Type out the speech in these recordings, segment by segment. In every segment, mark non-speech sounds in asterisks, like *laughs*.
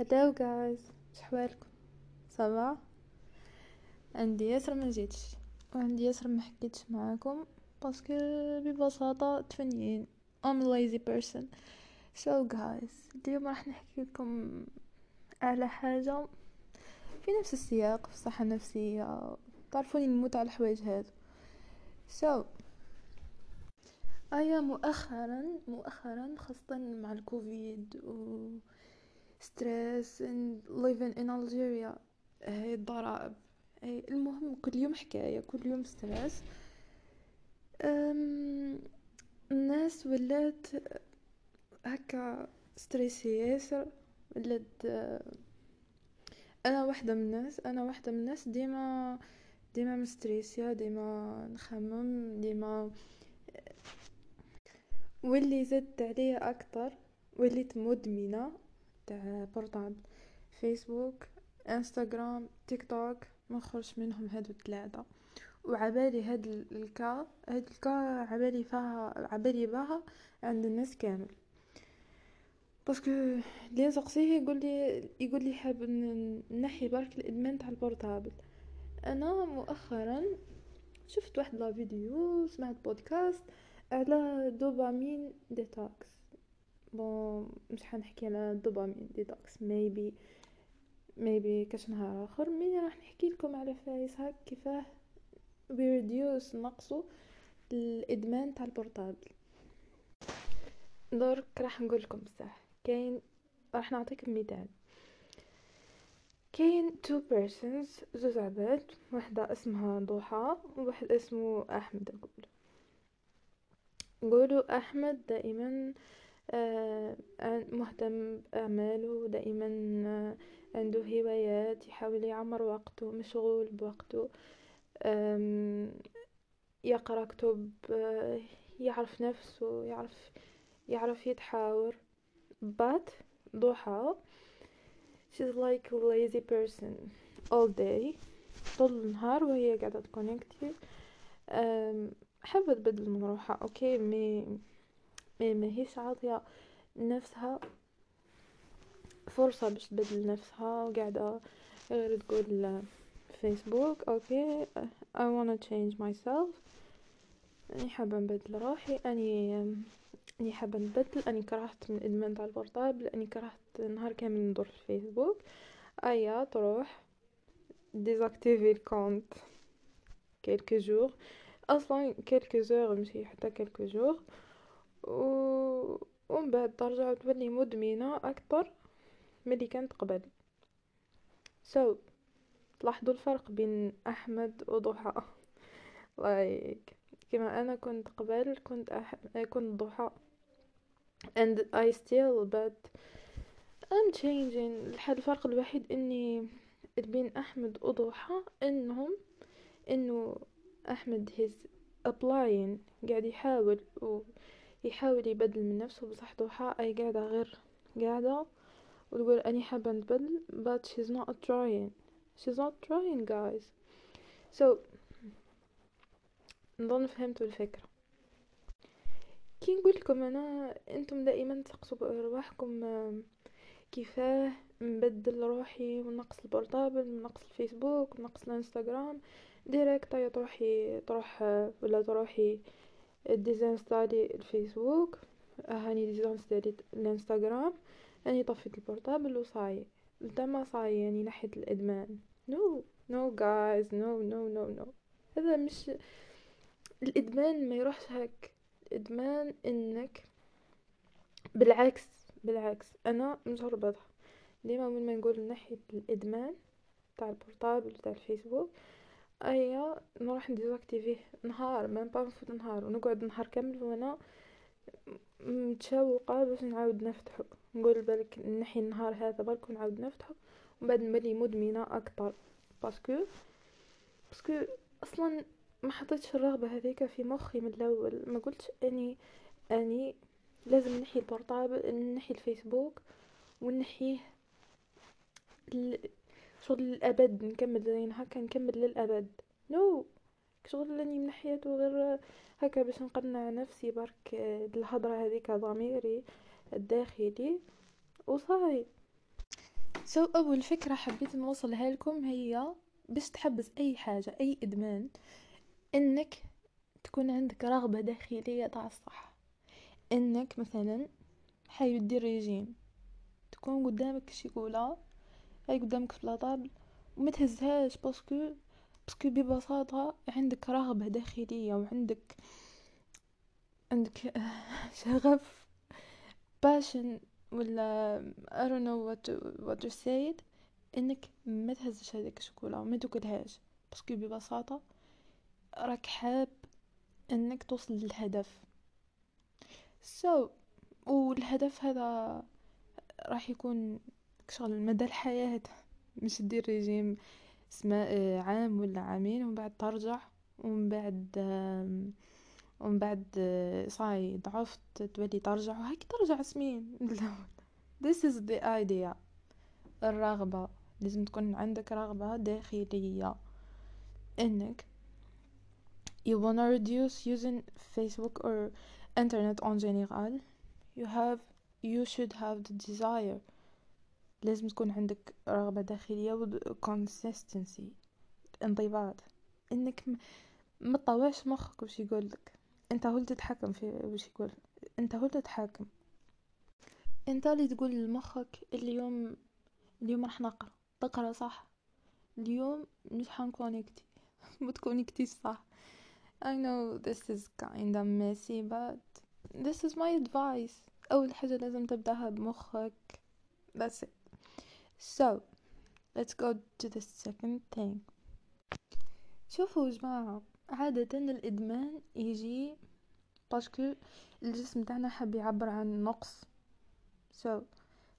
هلو جايز شحوالكم صباح عندي ياسر ما جيتش. وعندي ياسر ما حكيتش معاكم باسكو ببساطة تفنيين. A lazy person. So guys اليوم راح نحكي لكم على حاجة في نفس السياق في الصحة النفسية. تعرفوني نموت على الحوايج هذا so أيا مؤخرا مؤخرا خاصة مع الكوفيد و Stress living in Algeria. هاي الضرائب. المهم كل يوم حكاية كل يوم stress الناس ولات هكا fr: stressée ياسر. ولات أنا واحدة من الناس أنا واحدة من الناس ديما ديما مستريسيا ديما نخمم ديما واللي زدت عليه أكتر وليت مدمنة تاع portable فيسبوك انستغرام تيك توك ما نخرجش منهم هادو الثلاثة. وعبالي هاد الكا هاد الكا عبالي فيها عبالي بها عند الناس كامل. parce que اللي نسقسيه يقول لي يقول لي حاب نحي برك الإدمان تاع ال portable أنا مؤخرا شفت واحد لا فيديو سمعت بودكاست على دوبامين ديتوكس. بون مش حنحكي على دوبامين ديتوكس. ميبي ميبي كاش نهار آخر. مي راح نحكي لكم على فايس هاك؟ كيفاه؟ بيريديوس نقصو الادمان تاع البورطابل درك راح نقول لكم بصح. كاين راح نعطيك مثال كاين two persons زوج عباد وحدة اسمها ضحى وواحد اسمه أحمد نقول نقولوا أحمد دائما آه، مهتم بأعماله دائما آه، عنده هوايات يحاول يعمر وقته مشغول بوقته. يقرأ كتب آه، يعرف نفسه يعرف يعرف يتحاور. But ضحى. She's like a lazy person all day طول النهار وهي قاعدة ت connecter حابة تبدل من روحها. OK mais ماهيش عاطية نفسها فرصة باش تبدل نفسها وقاعدة غير تقول فيسبوك OK I wanna change myself. أني حابة نبدل روحي أني أني حابة نبدل أني كرهت من الإدمان تاع ال portable أني كرهت نهار كامل ندور في الفيسبوك أيا تروح désactiver ال compte quelques jours. أصلا quelques jours ماشي حتى quelques jours. و ومن بعد ترجع تولي مدمنة أكثر ملي كانت قبل. So, تلاحظوا الفرق بين أحمد وضحى. Like كما أنا كنت قبل كنت أح... كنت ضحى. And I still but I'm changing. الفرق الوحيد إني بين أحمد وضحى إنهم إنه أحمد هيز applying قاعد يحاول ويحاول يبدل من نفسه بصح ضحى أي قاعدة غير قاعدة وتقول أني حابة نبدل but she's not trying. She's not trying guys. So نظن فهمتوا الفكرة. كي نقول لكم أنا أنتم دائما تقصوا بأرواحكم كيفاه نبدل روحي ونقص ال portable ونقص الفيسبوك ونقص الانستغرام direct تروحي تروح ولا تروحي désinstaller الفيسبوك هاني désinstaller الإنستغرام. هاني طفيت البورتابل وصاي تما صاي يعني نحيت الإدمان. no no guys no no no no هذا مش الإدمان ما يروحش هك الإدمان إنك بالعكس بالعكس. أنا مجربتها. ديما من ما نقول نحي الإدمان تاع ال portable تاع الفيسبوك ايا نروح نديزاكتيفيه نهار ما با نفوت نهار. ونقعد نهار كامل وأنا متشوقة باش نعاود نفتحه نقول بالك نحي النهار هذا برك ونعاود نفتحه ومن بعد نولي مدمنه أكثر parce que parce que أصلا ما حطيتش الرغبة هذيك في مخي من الأول. ما قلتش اني أني لازم نحي ال portable نحي الفيسبوك ونحيه شغل للأبد نكمل زين هكا نكمل للأبد. no. شغل راني منحياته غير هكا باش نقنع نفسي برك الهضرة هذيك ضميري الداخلي. وصاي سو so, أول فكرة حبيت نوصلها لكم هي باش تحبس أي حاجة أي إدمان إنك تكون عندك رغبة داخلية تاع الصح. إنك مثلا حايب دير ريجيم تكون قدامك شيكولا هاي قدامك في la table وما تهزهاش parce que parce que ببساطة عندك رغبة داخلية وعندك عندك *laughs* شغف passion ولا I don't know what to, what to say it إنك ما تهزش هذيك الشوكولا وما تاكلهاش. parce que ببساطة راك حاب إنك توصل للهدف. so, والهدف هذا راح يكون شغل مدى الحياة؟ مش دير ريجيم سما عام ولا عامين ومن بعد ترجع ومن بعد ومن بعد صاي ضعفت تولي ترجع وهيك ترجع سمين *laughs* this is the idea. الرغبة. لازم تكون عندك رغبة داخلية. إنك you wanna reduce using Facebook or internet en général you have you should have the desire. لازم تكون عندك رغبة داخلية و consistency انضباط. إنك ما تطوعش مخك وش يقولك. أنت هو اللي تتحكم في وش يقول. أنت هو اللي تتحكم. أنت اللي تقول لمخك اليوم اليوم راح نقرأ. تقرأ صح؟ اليوم مش حنكونكتي *laughs* متكونكتي صح. I know this is kinda messy but this is my advice. أول حاجة لازم تبدأها بمخك. That's it. So let's go to the second thing. شوفوا جماعة عادة الإدمان يجي باسكو الجسم تاعنا حاب يعبر عن نقص. So,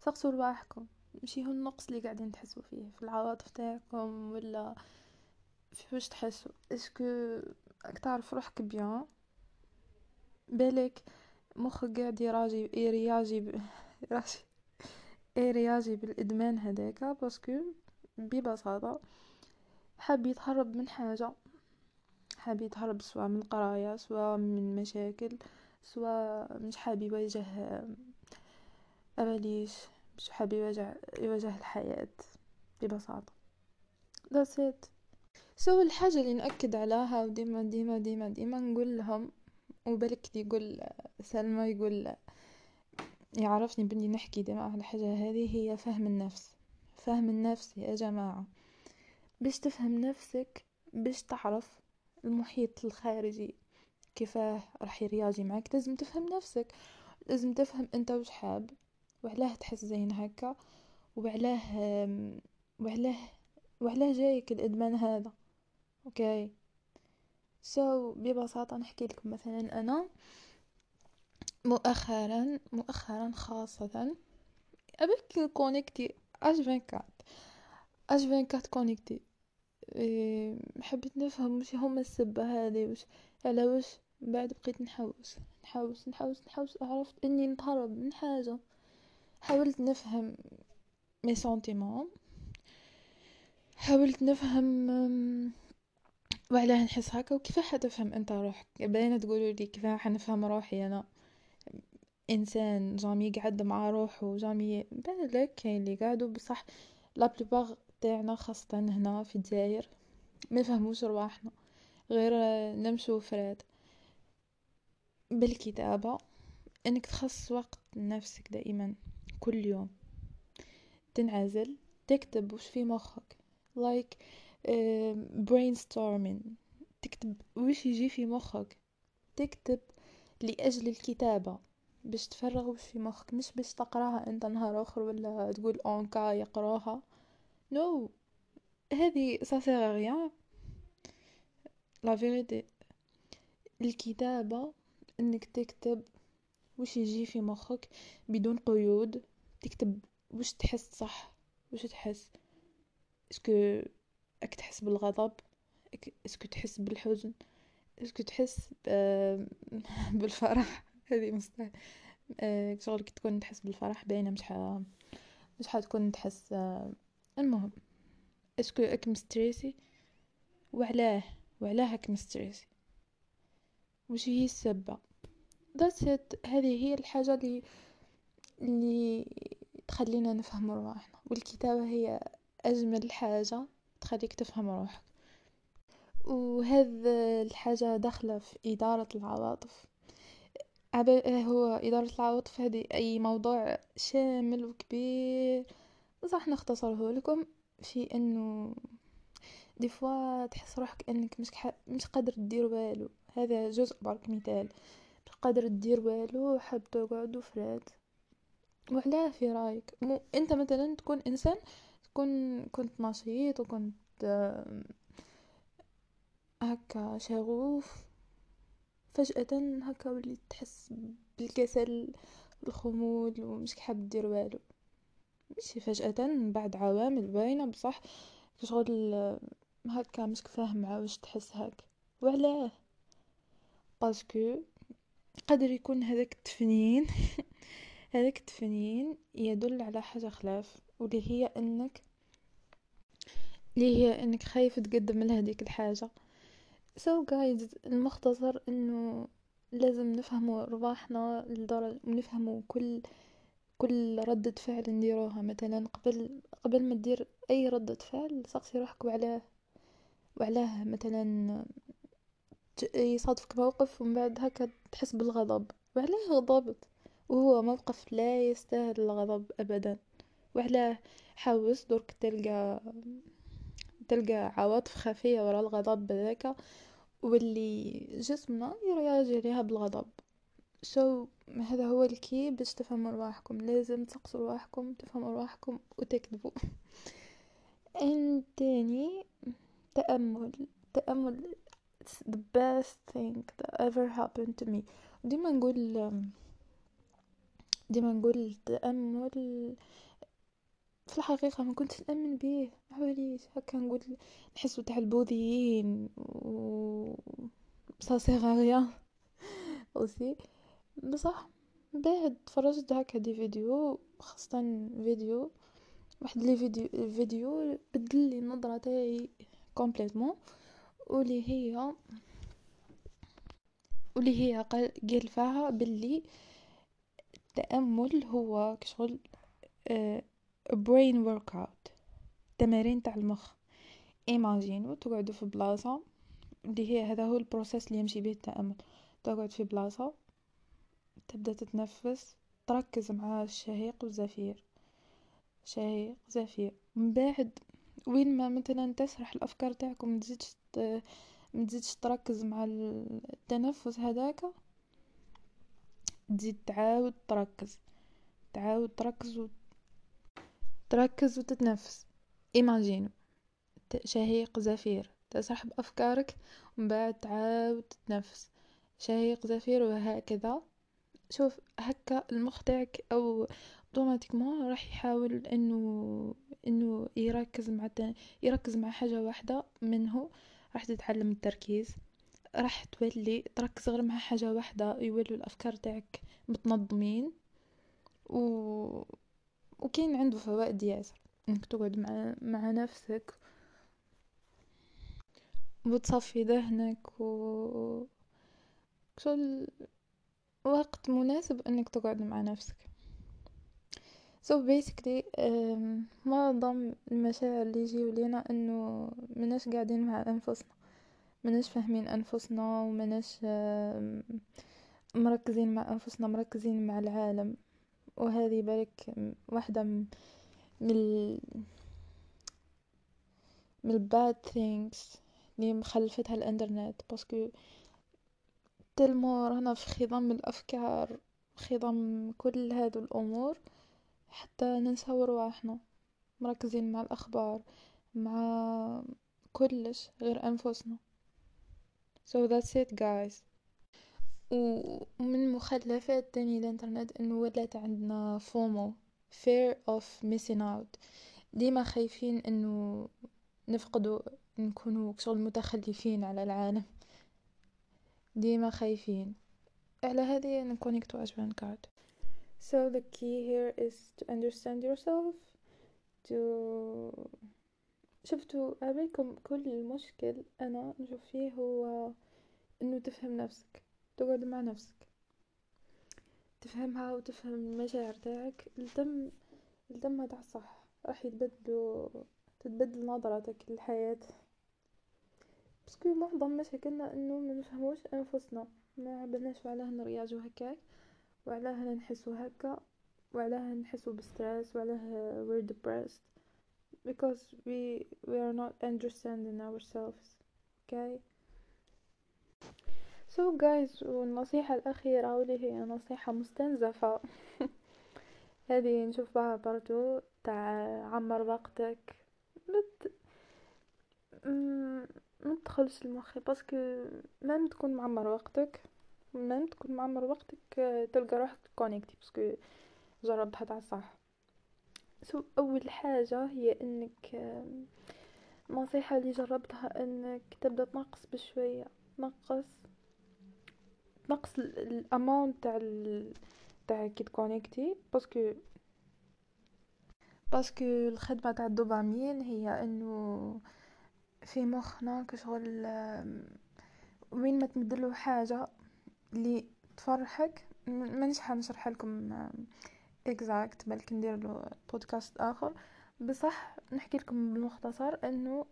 سقسوا رواحكم مشي هو النقص اللي قاعدين تحسوا فيه في العواطف تاعكم ولا في واش تحسوا. est-ce que راك تعرف روحك bien باللي مخك قاعد يراجي يرياجي ب... يرياجي بالإدمان هذاك؟ parce que ببساطة حاب يتهرب من حاجة حاب يتهرب سواء من قراية سواء من مشاكل سواء مش حاب يواجه أباليش مش حاب يواجه يواجه الحياة ببساطة. That's it. سو الحاجة اللي نأكد عليها وديما ديما ديما ديما نقول لهم وبالك يقول سلمى يقول يعرفني بني نحكي ديما على الحاجة هذه هي فهم النفس. فهم النفس يا جماعة. باش تفهم نفسك باش تعرف المحيط الخارجي كيفاه راح يرياجي معك لازم تفهم نفسك. لازم تفهم أنت وش حاب وعلاه تحس زين هكا وعلاه وعلاه وعلاه جايك الإدمان هذا. okay؟ so, ببساطة نحكي لكم مثلا أنا مؤخرا مؤخرا خاصه أبيك connecté H24 H24 connecté. إيه حبيت نفهم وش هما السبة هذه وش على وش بعد بقيت نحوس نحوس نحوس نحوس عرفت إني نتهرب من حاجة. حاولت نفهم mes sentiments حاولت نفهم وعلاه نحس هكا وكيف حتفهم أنت روحك؟ باينة تقولوا لي كيف حنفهم روحي أنا؟ إنسان جامي يقعد مع روحه جامي بالك كاين اللي قاعدوا بصح. لا بلوبار تاعنا خاصة هنا في الجزائر ما فهموش رواحنا غير نمشو فراد. بالكتابة إنك تخصص وقت لنفسك دائما كل يوم. تنعزل تكتب وش في مخك. Like uh, brainstorming. تكتب وش يجي في مخك. تكتب لأجل الكتابة. باش تفرغ في مخك مش باش تقراها انت نهار آخر ولا تقول en cas يقراها. no. هذه ça sert à rien la vérité الكتابة إنك تكتب وش يجي في مخك بدون قيود. تكتب وش تحس صح وش تحس. est-ce que أك تحس بالغضب est-ce que تحس بالحزن est-ce que تحس *laughs* بالفرح. *laughs* هذه مستحيل شغل كي تكون تحس بالفرح باينة مش ح... مش حتكون تحس المهم. est-ce que اك مستريسي؟ وعلاه وعلاه هاك مستريسي. وش هي السبة؟ that's هذه هي الحاجة اللي اللي تخلينا نفهم رواحنا والكتابة هي أجمل حاجة تخليك تفهم روحك. وهذا الحاجة داخلة في إدارة العواطف. هو إدارة العواطف هذه أي موضوع شامل وكبير. بصح نختصره لكم في إنه دي فوا تحس روحك إنك مش ح... مش قادر تدير والو. هذا جزء برك مثال. مش قادر تدير والو حاب تقعد وفرات. وعلاه في رأيك. مو أنت مثلا تكون إنسان تكون كنت نشيط وكنت هكا شغوف. فجأة هكا وليت تحس بالكسل والخمول ومش حاب دير والو. ماشي فجأة من بعد عوامل باينة بصح شغل هكا مش فاهم واش تحس هاك. وعلاه. parce que قدر يكون هذاك التفنين. *laughs* هذاك التفنين يدل على حاجة خلاف واللي هي إنك اللي هي إنك خايف تقدم لهذيك الحاجة. so guys المختصر إنه لازم نفهموا رواحنا لدرجة ونفهموا كل كل ردة فعل نديروها. مثلا قبل قبل ما دير أي ردة فعل سقسي روحك وعلاه وعلاه مثلا يصادفك موقف ومن بعد هكا تحس بالغضب. وعلاه غضبت. وهو موقف لا يستاهل الغضب ابدا. وعلاه حاوس درك تلقى تلقى عواطف خفية وراء الغضب ذاك. واللي جسمنا يرياجي ليها بالغضب. سو so, هذا هو الكي باش تفهموا رواحكم. لازم تسقسوا رواحكم تفهموا رواحكم وتكذبوا. *laughs* ان تاني تأمل. تأمل it's the best thing that ever happened to me. ديما نقول ديما نقول التأمل في الحقيقة ما كنت نأمن به معليش هكا نقول نحسو تاع البوذيين و ça sert à rien aussi بصح بعد تفرجت هكا des vidéos خاصة فيديو واحد les vidéos فيديو بدل لي النظرة تاعي complètement واللي هي واللي هي قال فيها باللي التأمل هو كشغل brain workout تمارين تاع المخ. ايماجينو تقعدوا في بلاصة اللي هي هذا هو ال process اللي يمشي به التأمل. تقعد في بلاصة تبدأ تتنفس تركز مع الشهيق والزفير. شهيق زفير. من بعد وين ما مثلا تسرح الأفكار تاعك ومتزيدش متزيدش تركز مع التنفس هذاك تزيد تعاود تركز. تعاود تركز تركز وتتنفس. ايماجينو شهيق زفير. تسرح بأفكارك ومن بعد تعاود تتنفس شهيق زفير وهكذا. شوف هكا المخ تاعك أو اوتوماتيكمون راح يحاول إنه إنه يركز مع يركز مع حاجة واحدة منه. راح تتعلم التركيز. راح تولي تركز غير مع حاجة واحدة يولوا الأفكار تاعك متنظمين. و وكاين عنده فوائد ياسر إنك تقعد مع مع نفسك وتصفي ذهنك و شغل وقت مناسب إنك تقعد مع نفسك. So basically معظم المشاعر اللي يجيو لينا إنه مناش قاعدين مع أنفسنا مناش فاهمين أنفسنا ومناش مركزين مع أنفسنا مركزين مع العالم. وهذه بالك واحدة من من ال bad things اللي مخلفتها الإنترنت. parce que tellement رانا في خضم الأفكار خضم كل هادو الأمور حتى ننساو رواحنا مركزين مع الأخبار مع كلش غير أنفسنا. So that's it guys. ومن مخلفات تاني الانترنت انه ولات عندنا FOMO fear of missing out. ديما خايفين انه نفقدوا نكونوا شغل متخلفين على العالم. ديما خايفين. على هذه نكونيكتو عجبان كارد. So the key here is to understand yourself to شفتوا عليكم كل المشكل أنا نشوف فيه هو إنه تفهم نفسك. تقعد مع نفسك. تفهمها وتفهم المشاعر تاعك لتم الدم تاع الصح راح يتبدلوا تتبدل نظرتك للحياة. parce que معظم مشاكلنا إنه ما نفهموش أنفسنا. ما عبالناش وعلاه نرياجو هكاك وعلاه نحسو هكا وعلاه نحسو ب stress وعلاه we're depressed. Because we we are not understanding ourselves. Okay so guys والنصيحة الأخيرة واللي هي نصيحة مستنزفة. *laughs* هذه نشوفها برضو تاع عمر وقتك. مت ما تدخلش لمخي parce que même تكون معمر وقتك. même تكون معمر وقتك تلقى روحك connecté parce que جربتها تاع صح so أول حاجة هي إنك النصيحة اللي جربتها إنك تبدأ تنقص بشوية. تنقص تنقص ال amount تاع تاع كي تكونيكتي parce que parce que الخدمة تاع الدوبامين هي إنه في مخنا كشغل وين ما تمدلو حاجة اللي تفرحك مانيش حنشرح لكم exact بلكي ندير له بودكاست آخر. بصح نحكي لكم بالمختصر إنه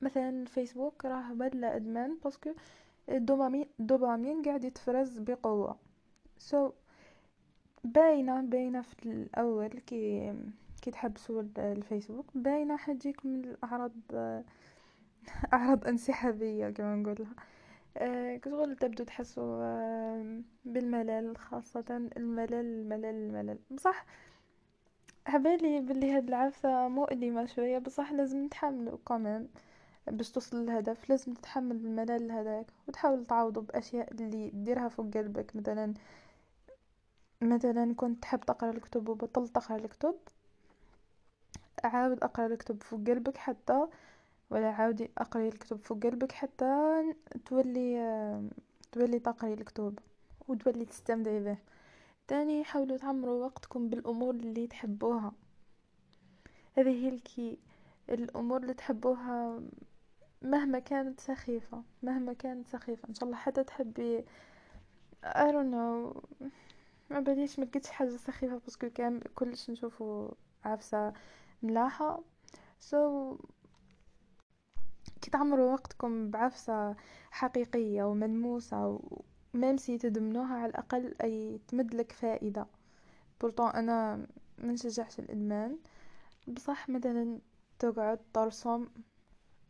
مثلا الفيسبوك راه بدله إدمان parce que الدوبامين الدوبامين قاعد يتفرز بقوة. so so, باينة باينة في الأول كي كي تحبسوا الفيسبوك باينة حتجيكم الأعراض *laughs* أعراض انسحابية كما نقولها. آه، كشغل تبدو تحسوا آه، بالملل خاصة الملل الملل الملل. بصح عبالي بلي هاد العفسة مؤلمة شوية بصح لازم نتحملو كمان باش توصل للهدف لازم تتحمل الملل هذاك وتحاول تعوضه بأشياء اللي ديرها فوق قلبك. مثلا مثلا كنت تحب تقرأ الكتب وبطلت تقرأ الكتب عاود أقرأ الكتب فوق قلبك حتى ولا عاودي اقري الكتب فوق قلبك حتى تولي تولي تقري الكتب وتولي تستمتعي به. تاني حاولوا تعمروا وقتكم بالأمور اللي تحبوها. هذه هي ال key الأمور اللي تحبوها مهما كانت سخيفة مهما كانت سخيفة. إن شاء الله حتى تحبي I don't know ما بديش ما لقيتش حاجة سخيفة parce que كان كلش نشوفو عفسة ملاحة. So كي تعمروا وقتكم بعفسة حقيقية وملموسة و même si تدمنوها على الأقل أي تمدلك فائدة. pourtant أنا منشجعش الإدمان. بصح مثلا تقعد ترسم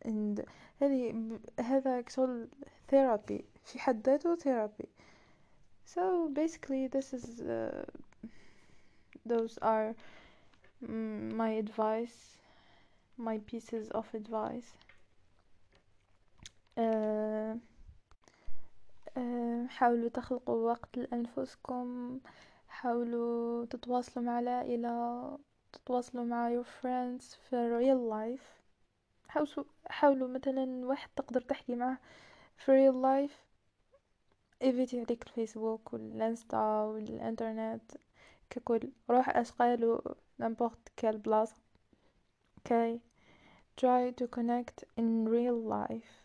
and هذه هذا كشغل therapy في حد ذاته therapy so basically this is uh, those are my advice my pieces of advice. آه، آه، حاولوا تخلقوا وقت لأنفسكم حاولوا تتواصلوا مع العائلة تتواصلوا مع your friends في real life. حاولوا حاولوا مثلا واحد تقدر تحكي معه في real life évitez عليك الفيسبوك والإنستا والإنترنت ككل. روح أشغال n'importe quelle بلاصة okay try to connect in real life.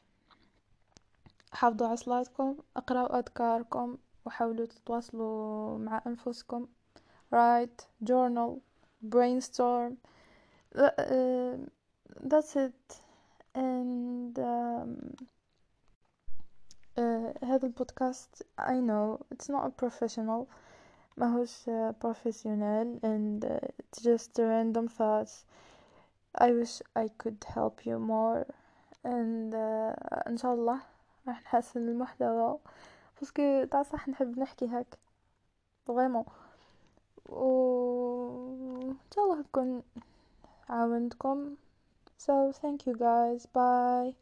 حافظوا على صلاتكم اقرأوا أذكاركم وحاولوا تتواصلوا مع أنفسكم. Write journal brainstorm. that's it and um, uh, هذا البودكاست I know it's not a professional ماهوش uh, professional and uh, it's just random thoughts I wish I could help you more and uh, إن شاء الله راح نحسن المحتوى باسكو تاع صح نحب نحكي هك فريمون و ان شاء الله نكون عاونتكم so thank you guys. Bye